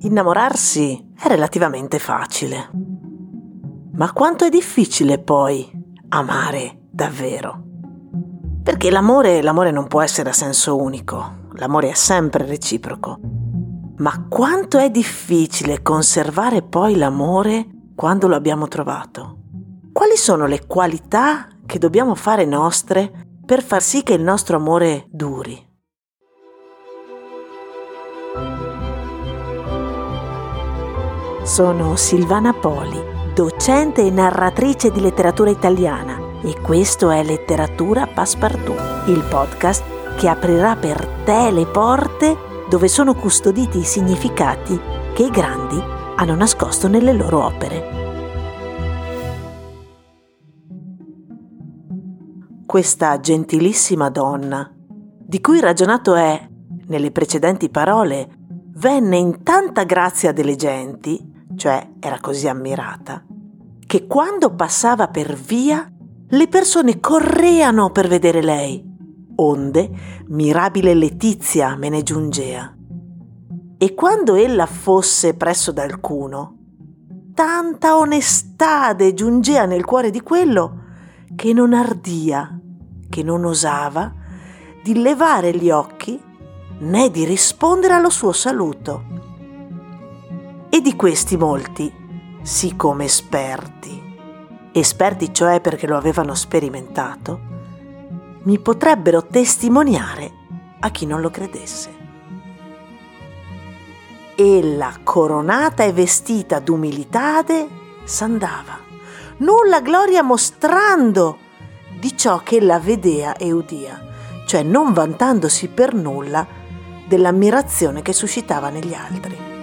Innamorarsi è relativamente facile. Ma quanto è difficile poi amare davvero? Perché l'amore, l'amore non può essere a senso unico, l'amore è sempre reciproco. Ma quanto è difficile conservare poi l'amore quando lo abbiamo trovato? Quali sono le qualità che dobbiamo fare nostre per far sì che il nostro amore duri? Sono Silvana Poli, docente e narratrice di letteratura italiana e questo è Letteratura Passepartout, il podcast che aprirà per te le porte dove sono custoditi i significati che i grandi hanno nascosto nelle loro opere. Questa gentilissima donna, di cui ragionato è, nelle precedenti parole, venne in tanta grazia delle genti, cioè era così ammirata, che quando passava per via le persone correano per vedere lei, onde mirabile Letizia me ne giungea. E quando ella fosse presso d'alcuno, tanta onestà de giungea nel cuore di quello che non ardia, che non osava di levare gli occhi né di rispondere allo suo saluto. E di questi molti, sì come esperti, esperti cioè perché lo avevano sperimentato, mi potrebbero testimoniare a chi non lo credesse. Ella, coronata e vestita d'umilitade, s'andava, nulla gloria mostrando di ciò che ella vedea e udia, cioè non vantandosi per nulla dell'ammirazione che suscitava negli altri.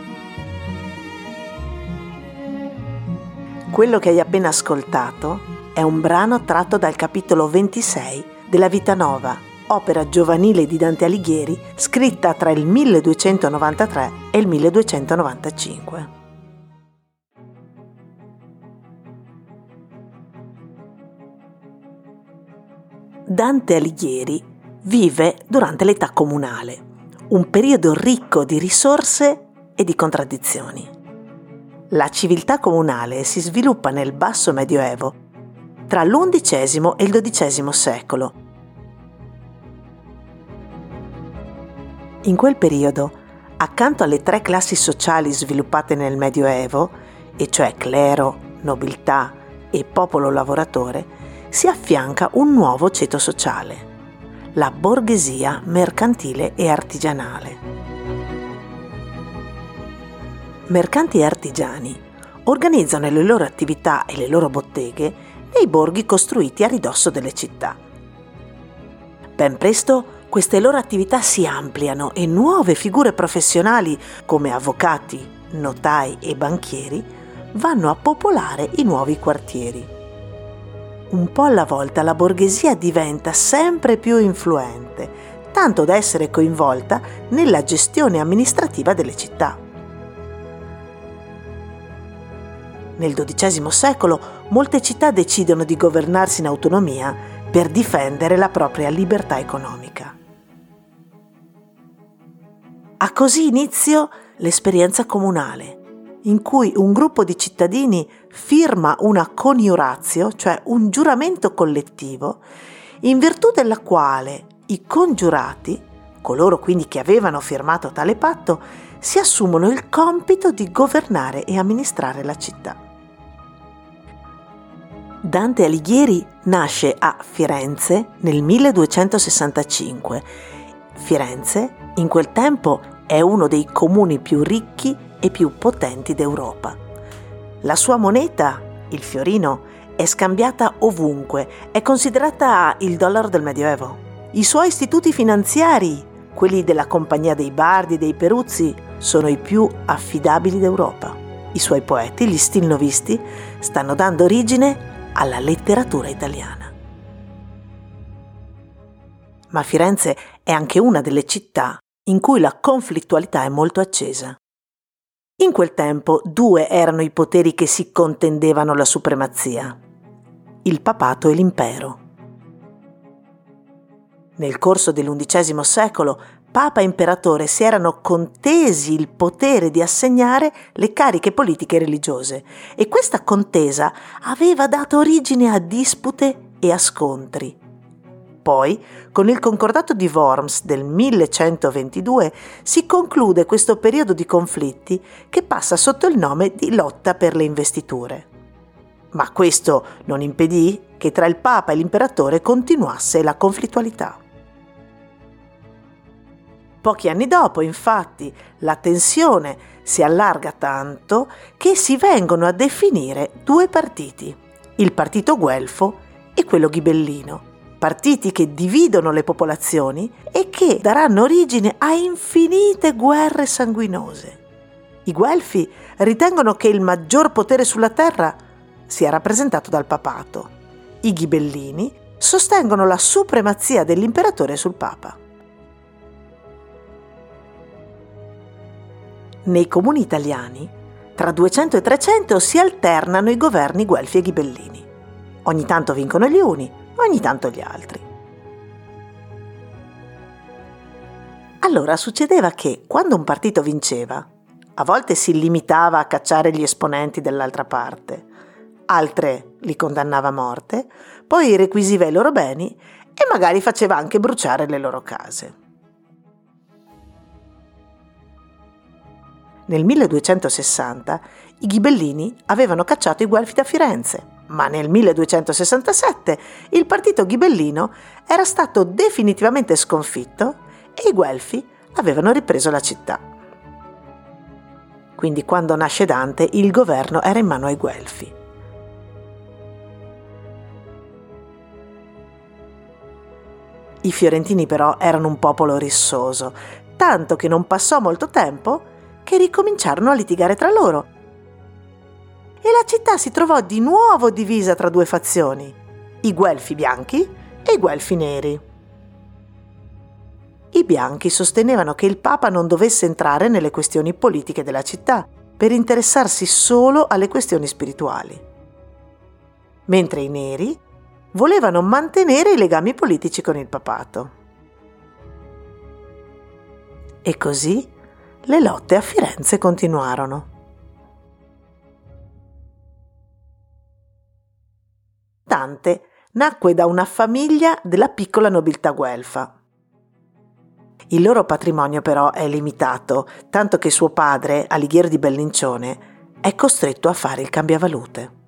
Quello che hai appena ascoltato è un brano tratto dal capitolo 26 della Vita Nova, opera giovanile di Dante Alighieri, scritta tra il 1293 e il 1295. Dante Alighieri vive durante l'età comunale, un periodo ricco di risorse e di contraddizioni. La civiltà comunale si sviluppa nel basso medioevo tra l'undicesimo e il dodicesimo secolo In quel periodo, accanto alle tre classi sociali sviluppate nel Medioevo, e cioè clero, nobiltà e popolo lavoratore, si affianca un nuovo ceto sociale, la borghesia mercantile e artigianale. Mercanti e artigiani organizzano le loro attività e le loro botteghe nei borghi costruiti a ridosso delle città. Ben presto queste loro attività si ampliano e nuove figure professionali come avvocati, notai e banchieri vanno a popolare i nuovi quartieri. Un po' alla volta la borghesia diventa sempre più influente, tanto da essere coinvolta nella gestione amministrativa delle città. Nel XII secolo molte città decidono di governarsi in autonomia per difendere la propria libertà economica. Ha così inizio l'esperienza comunale, in cui un gruppo di cittadini firma una coniuratio, cioè un giuramento collettivo, in virtù della quale i congiurati, coloro quindi che avevano firmato tale patto, si assumono il compito di governare e amministrare la città. Dante Alighieri nasce a Firenze nel 1265. Firenze, in quel tempo, è uno dei comuni più ricchi e più potenti d'Europa. La sua moneta, il fiorino, è scambiata ovunque, è considerata il dollaro del Medioevo. I suoi istituti finanziari, quelli della Compagnia dei Bardi e dei Peruzzi, sono i più affidabili d'Europa. I suoi poeti, gli stilnovisti, stanno dando origine alla letteratura italiana. Ma Firenze è anche una delle città in cui la conflittualità è molto accesa. In quel tempo due erano i poteri che si contendevano la supremazia, il papato e l'impero. Nel corso dell'undicesimo secolo Papa e Imperatore si erano contesi il potere di assegnare le cariche politiche e religiose e questa contesa aveva dato origine a dispute e a scontri. Poi, con il concordato di Worms del 1122, si conclude questo periodo di conflitti che passa sotto il nome di lotta per le investiture. Ma questo non impedì che tra il Papa e l'imperatore continuasse la conflittualità. Pochi anni dopo, infatti, la tensione si allarga tanto che si vengono a definire due partiti, il partito guelfo e quello ghibellino, partiti che dividono le popolazioni e che daranno origine a infinite guerre sanguinose. I guelfi ritengono che il maggior potere sulla terra sia rappresentato dal papato. I ghibellini sostengono la supremazia dell'imperatore sul papa. Nei comuni italiani, tra 200 e 300 si alternano i governi guelfi e ghibellini. Ogni tanto vincono gli uni, ogni tanto gli altri. Allora succedeva che quando un partito vinceva, a volte si limitava a cacciare gli esponenti dell'altra parte, altre li condannava a morte, poi requisiva i loro beni e magari faceva anche bruciare le loro case. Nel 1260 i ghibellini avevano cacciato i guelfi da Firenze, ma nel 1267 il partito ghibellino era stato definitivamente sconfitto e i guelfi avevano ripreso la città. Quindi quando nasce Dante il governo era in mano ai guelfi. I fiorentini però erano un popolo rissoso, tanto che non passò molto tempo che ricominciarono a litigare tra loro. E la città si trovò di nuovo divisa tra due fazioni, i guelfi bianchi e i guelfi neri. I bianchi sostenevano che il Papa non dovesse entrare nelle questioni politiche della città per interessarsi solo alle questioni spirituali, mentre i neri volevano mantenere i legami politici con il papato. E così le lotte a Firenze continuarono. Dante nacque da una famiglia della piccola nobiltà guelfa. Il loro patrimonio però è limitato, tanto che suo padre, Alighiero di Bellincione, è costretto a fare il cambiavalute.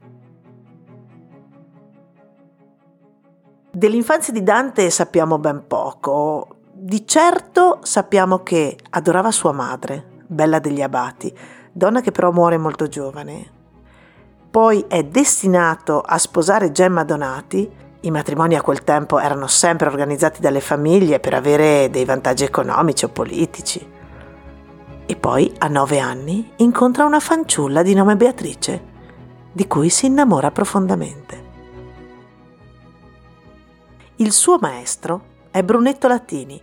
Dell'infanzia di Dante sappiamo ben poco, di certo sappiamo che adorava sua madre, Bella degli Abati, donna che però muore molto giovane. Poi è destinato a sposare Gemma Donati. I matrimoni a quel tempo erano sempre organizzati dalle famiglie per avere dei vantaggi economici o politici. E poi, a nove anni, incontra una fanciulla di nome Beatrice, di cui si innamora profondamente. Il suo maestro è Brunetto Latini,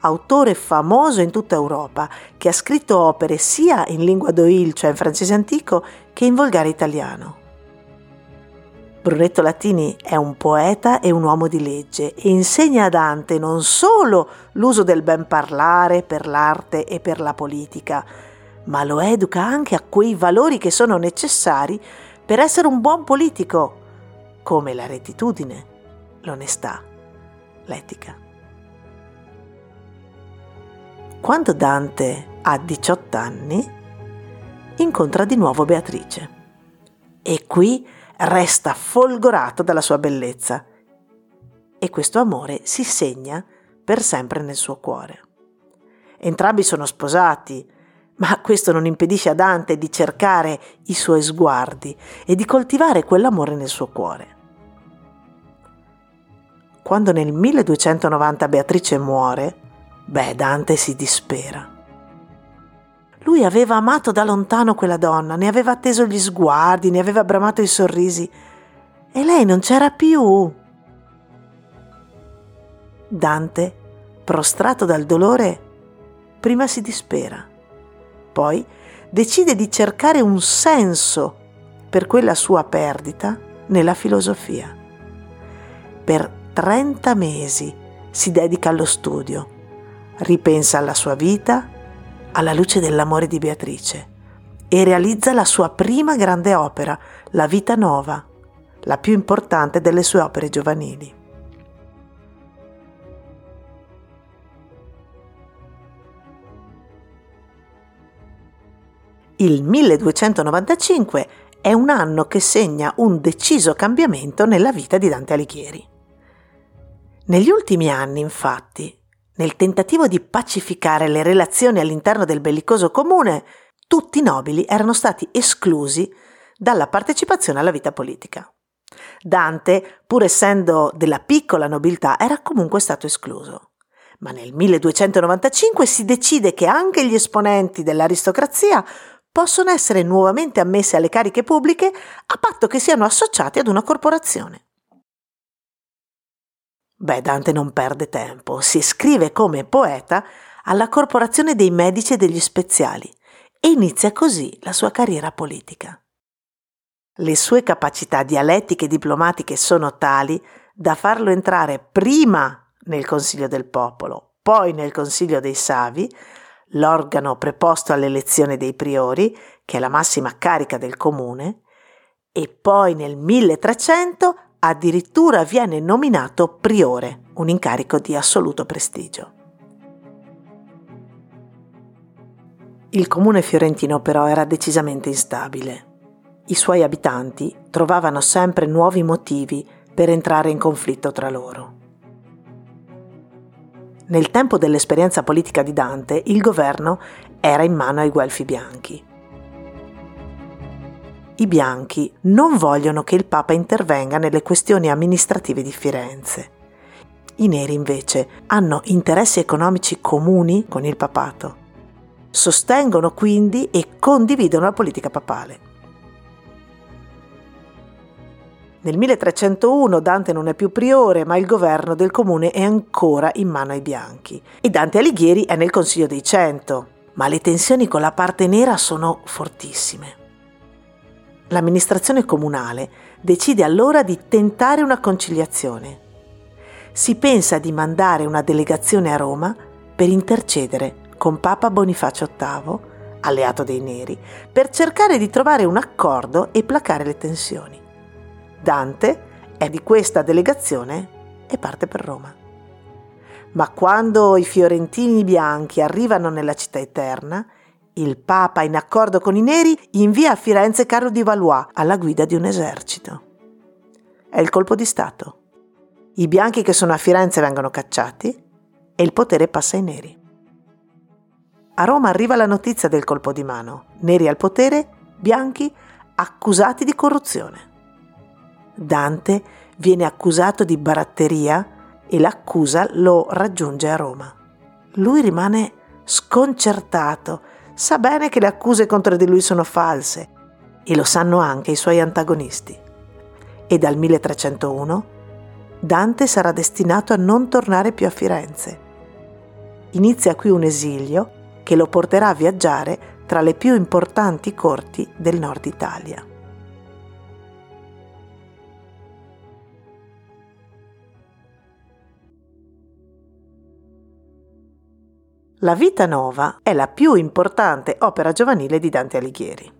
autore famoso in tutta Europa, che ha scritto opere sia in lingua d'Oil, cioè in francese antico, che in volgare italiano. Brunetto Latini è un poeta e un uomo di legge e insegna a Dante non solo l'uso del ben parlare per l'arte e per la politica, ma lo educa anche a quei valori che sono necessari per essere un buon politico, come la rettitudine, l'onestà, l'etica. Quando Dante ha 18 anni, incontra di nuovo Beatrice e qui resta folgorato dalla sua bellezza e questo amore si segna per sempre nel suo cuore. Entrambi sono sposati, ma questo non impedisce a Dante di cercare i suoi sguardi e di coltivare quell'amore nel suo cuore. Quando nel 1290 Beatrice muore, Beh, Dante si dispera. Lui aveva amato da lontano quella donna, ne aveva atteso gli sguardi, ne aveva bramato i sorrisi, e lei non c'era più. Dante, prostrato dal dolore, prima si dispera, poi decide di cercare un senso per quella sua perdita nella filosofia. Per 30 mesi si dedica allo studio ripensa alla sua vita alla luce dell'amore di Beatrice e realizza la sua prima grande opera, La vita nuova, la più importante delle sue opere giovanili. Il 1295 è un anno che segna un deciso cambiamento nella vita di Dante Alighieri. Negli ultimi anni, infatti, nel tentativo di pacificare le relazioni all'interno del bellicoso comune, tutti i nobili erano stati esclusi dalla partecipazione alla vita politica. Dante, pur essendo della piccola nobiltà, era comunque stato escluso. Ma nel 1295 si decide che anche gli esponenti dell'aristocrazia possono essere nuovamente ammessi alle cariche pubbliche a patto che siano associati ad una corporazione. Beh, Dante non perde tempo, si iscrive come poeta alla corporazione dei medici e degli speziali e inizia così la sua carriera politica. Le sue capacità dialettiche e diplomatiche sono tali da farlo entrare prima nel Consiglio del Popolo, poi nel Consiglio dei Savi, l'organo preposto all'elezione dei priori, che è la massima carica del comune, e poi nel 1300 addirittura viene nominato priore, un incarico di assoluto prestigio. Il comune fiorentino però era decisamente instabile. I suoi abitanti trovavano sempre nuovi motivi per entrare in conflitto tra loro. Nel tempo dell'esperienza politica di Dante, il governo era in mano ai Guelfi bianchi. I bianchi non vogliono che il Papa intervenga nelle questioni amministrative di Firenze. I neri invece hanno interessi economici comuni con il papato. Sostengono quindi e condividono la politica papale. Nel 1301 Dante non è più priore, ma il governo del comune è ancora in mano ai bianchi. E Dante Alighieri è nel Consiglio dei Cento, ma le tensioni con la parte nera sono fortissime. L'amministrazione comunale decide allora di tentare una conciliazione. Si pensa di mandare una delegazione a Roma per intercedere con Papa Bonifacio VIII, alleato dei neri, per cercare di trovare un accordo e placare le tensioni. Dante è di questa delegazione e parte per Roma. Ma quando i fiorentini bianchi arrivano nella città eterna, il Papa, in accordo con i neri, invia a Firenze Carlo di Valois alla guida di un esercito. È il colpo di Stato. I bianchi che sono a Firenze vengono cacciati e il potere passa ai neri. A Roma arriva la notizia del colpo di mano. Neri al potere, bianchi accusati di corruzione. Dante viene accusato di baratteria e l'accusa lo raggiunge a Roma. Lui rimane sconcertato, sa bene che le accuse contro di lui sono false e lo sanno anche i suoi antagonisti. E dal 1301 Dante sarà destinato a non tornare più a Firenze. Inizia qui un esilio che lo porterà a viaggiare tra le più importanti corti del nord Italia. La Vita Nova è la più importante opera giovanile di Dante Alighieri.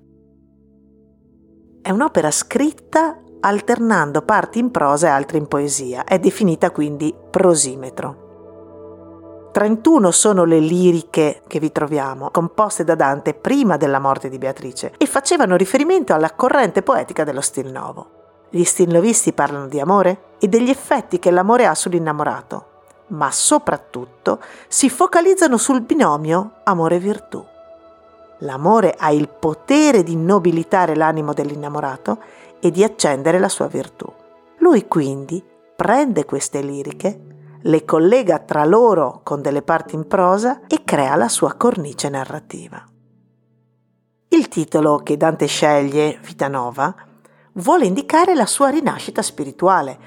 È un'opera scritta alternando parti in prosa e altre in poesia, è definita quindi prosimetro. 31 sono le liriche che vi troviamo, composte da Dante prima della morte di Beatrice e facevano riferimento alla corrente poetica dello stil nuovo. Gli stilnovisti parlano di amore e degli effetti che l'amore ha sull'innamorato, ma soprattutto si focalizzano sul binomio amore-virtù. L'amore ha il potere di nobilitare l'animo dell'innamorato e di accendere la sua virtù. Lui quindi prende queste liriche, le collega tra loro con delle parti in prosa e crea la sua cornice narrativa. Il titolo che Dante sceglie, Vita Nova, vuole indicare la sua rinascita spirituale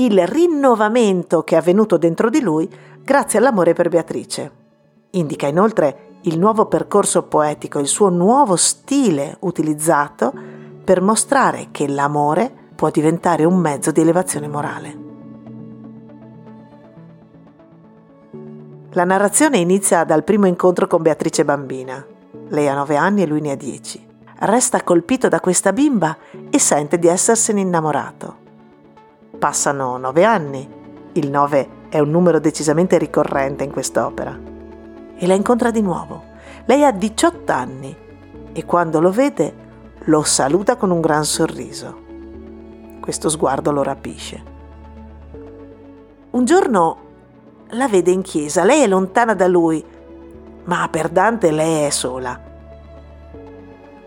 il rinnovamento che è avvenuto dentro di lui grazie all'amore per Beatrice. Indica inoltre il nuovo percorso poetico, il suo nuovo stile utilizzato per mostrare che l'amore può diventare un mezzo di elevazione morale. La narrazione inizia dal primo incontro con Beatrice bambina. Lei ha 9 anni e lui ne ha 10. Resta colpito da questa bimba e sente di essersene innamorato. Passano 9 anni. Il 9 è un numero decisamente ricorrente in quest'opera. E la incontra di nuovo. Lei ha 18 anni e quando lo vede lo saluta con un gran sorriso. Questo sguardo lo rapisce. Un giorno la vede in chiesa, lei è lontana da lui, ma per Dante lei è sola.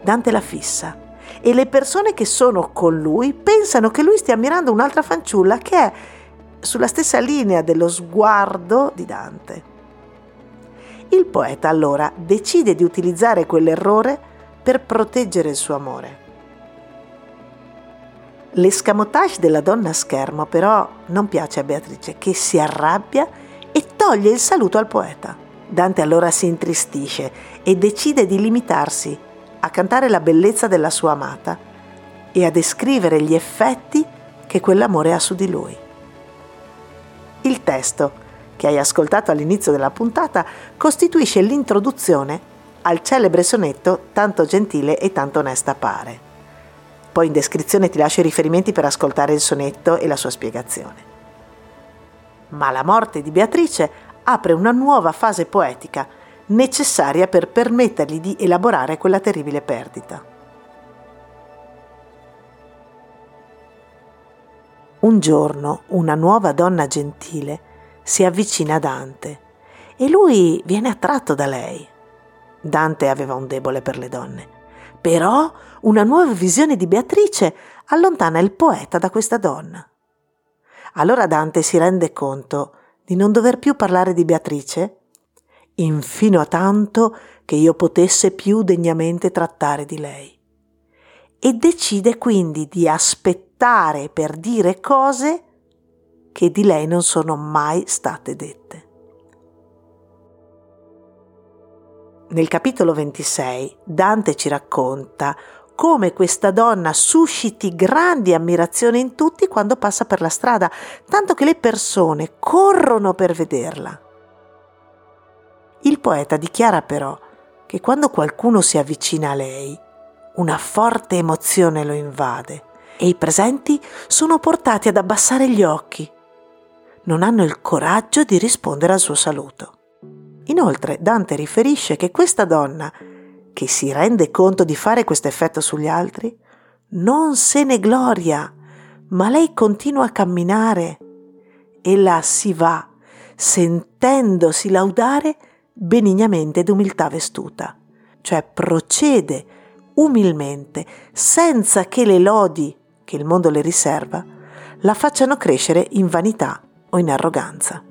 Dante la fissa e le persone che sono con lui pensano che lui stia ammirando un'altra fanciulla che è sulla stessa linea dello sguardo di Dante. Il poeta allora decide di utilizzare quell'errore per proteggere il suo amore. L'escamotage della donna a schermo però non piace a Beatrice che si arrabbia e toglie il saluto al poeta. Dante allora si intristisce e decide di limitarsi a cantare la bellezza della sua amata e a descrivere gli effetti che quell'amore ha su di lui. Il testo, che hai ascoltato all'inizio della puntata, costituisce l'introduzione al celebre sonetto Tanto gentile e tanto onesta pare. Poi in descrizione ti lascio i riferimenti per ascoltare il sonetto e la sua spiegazione ma la morte di Beatrice apre una nuova fase poetica necessaria per permettergli di elaborare quella terribile perdita. Un giorno una nuova donna gentile si avvicina a Dante e lui viene attratto da lei. Dante aveva un debole per le donne, però una nuova visione di Beatrice allontana il poeta da questa donna. Allora Dante si rende conto di non dover più parlare di Beatrice, infino a tanto che io potesse più degnamente trattare di lei. E decide quindi di aspettare per dire cose che di lei non sono mai state dette. Nel capitolo 26 Dante ci racconta come questa donna susciti grandi ammirazione in tutti quando passa per la strada, tanto che le persone corrono per vederla. Il poeta dichiara però che quando qualcuno si avvicina a lei, una forte emozione lo invade e i presenti sono portati ad abbassare gli occhi. Non hanno il coraggio di rispondere al suo saluto. Inoltre Dante riferisce che questa donna che si rende conto di fare questo effetto sugli altri, non se ne gloria, ma lei continua a camminare e la si va, sentendosi laudare benignamente d'umiltà vestuta, cioè procede umilmente, senza che le lodi che il mondo le riserva la facciano crescere in vanità o in arroganza.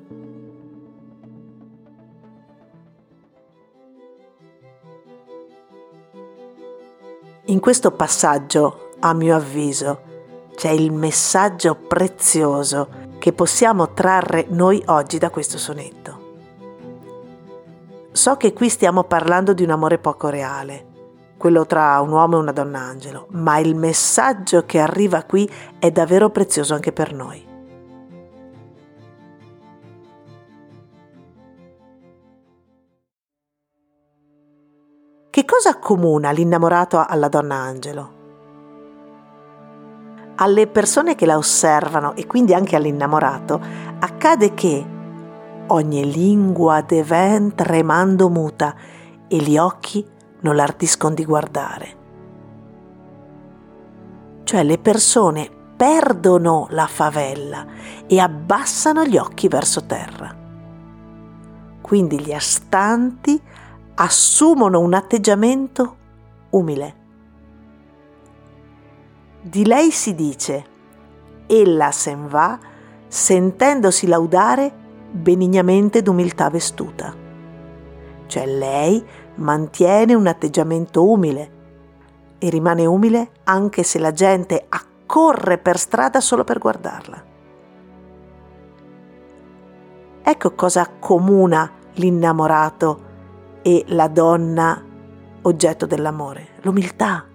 In questo passaggio, a mio avviso, c'è il messaggio prezioso che possiamo trarre noi oggi da questo sonetto. So che qui stiamo parlando di un amore poco reale, quello tra un uomo e una donna angelo, ma il messaggio che arriva qui è davvero prezioso anche per noi. Che cosa accomuna l'innamorato alla donna angelo? Alle persone che la osservano e quindi anche all'innamorato accade che ogni lingua deven tremando muta e gli occhi non l'ardiscono di guardare. Cioè le persone perdono la favella e abbassano gli occhi verso terra. Quindi gli astanti assumono un atteggiamento umile. Di lei si dice, ella sen va sentendosi laudare benignamente d'umiltà vestuta. Cioè lei mantiene un atteggiamento umile e rimane umile anche se la gente accorre per strada solo per guardarla. Ecco cosa accomuna l'innamorato e la donna oggetto dell'amore, l'umiltà.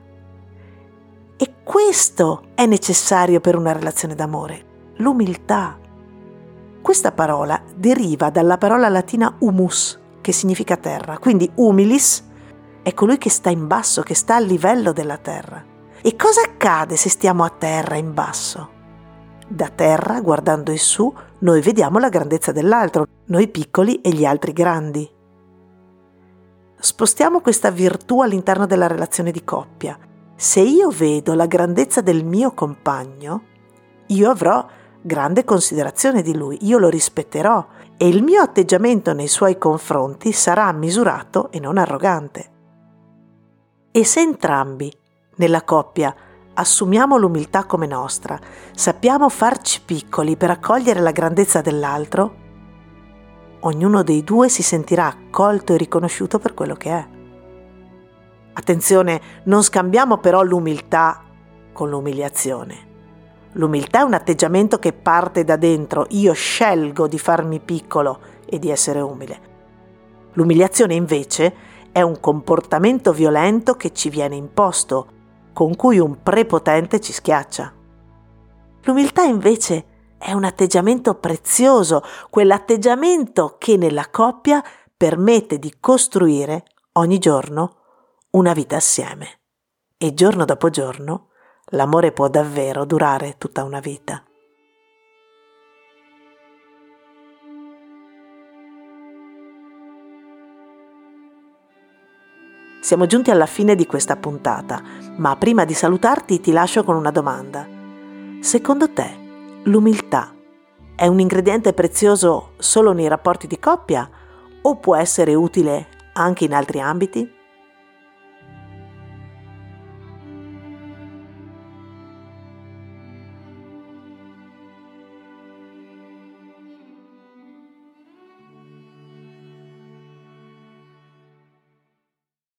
E questo è necessario per una relazione d'amore, l'umiltà. Questa parola deriva dalla parola latina humus, che significa terra, quindi humilis è colui che sta in basso, che sta a livello della terra. E cosa accade se stiamo a terra in basso? Da terra, guardando in su, noi vediamo la grandezza dell'altro, noi piccoli e gli altri grandi. Spostiamo questa virtù all'interno della relazione di coppia. Se io vedo la grandezza del mio compagno, io avrò grande considerazione di lui, io lo rispetterò e il mio atteggiamento nei suoi confronti sarà misurato e non arrogante. E se entrambi, nella coppia, assumiamo l'umiltà come nostra, sappiamo farci piccoli per accogliere la grandezza dell'altro, ognuno dei due si sentirà accolto e riconosciuto per quello che è. Attenzione, non scambiamo però l'umiltà con l'umiliazione. L'umiltà è un atteggiamento che parte da dentro, io scelgo di farmi piccolo e di essere umile. L'umiliazione invece è un comportamento violento che ci viene imposto, con cui un prepotente ci schiaccia. L'umiltà invece è un atteggiamento prezioso, quell'atteggiamento che nella coppia permette di costruire ogni giorno una vita assieme. E giorno dopo giorno l'amore può davvero durare tutta una vita. Siamo giunti alla fine di questa puntata, ma prima di salutarti ti lascio con una domanda. Secondo te, l'umiltà è un ingrediente prezioso solo nei rapporti di coppia o può essere utile anche in altri ambiti?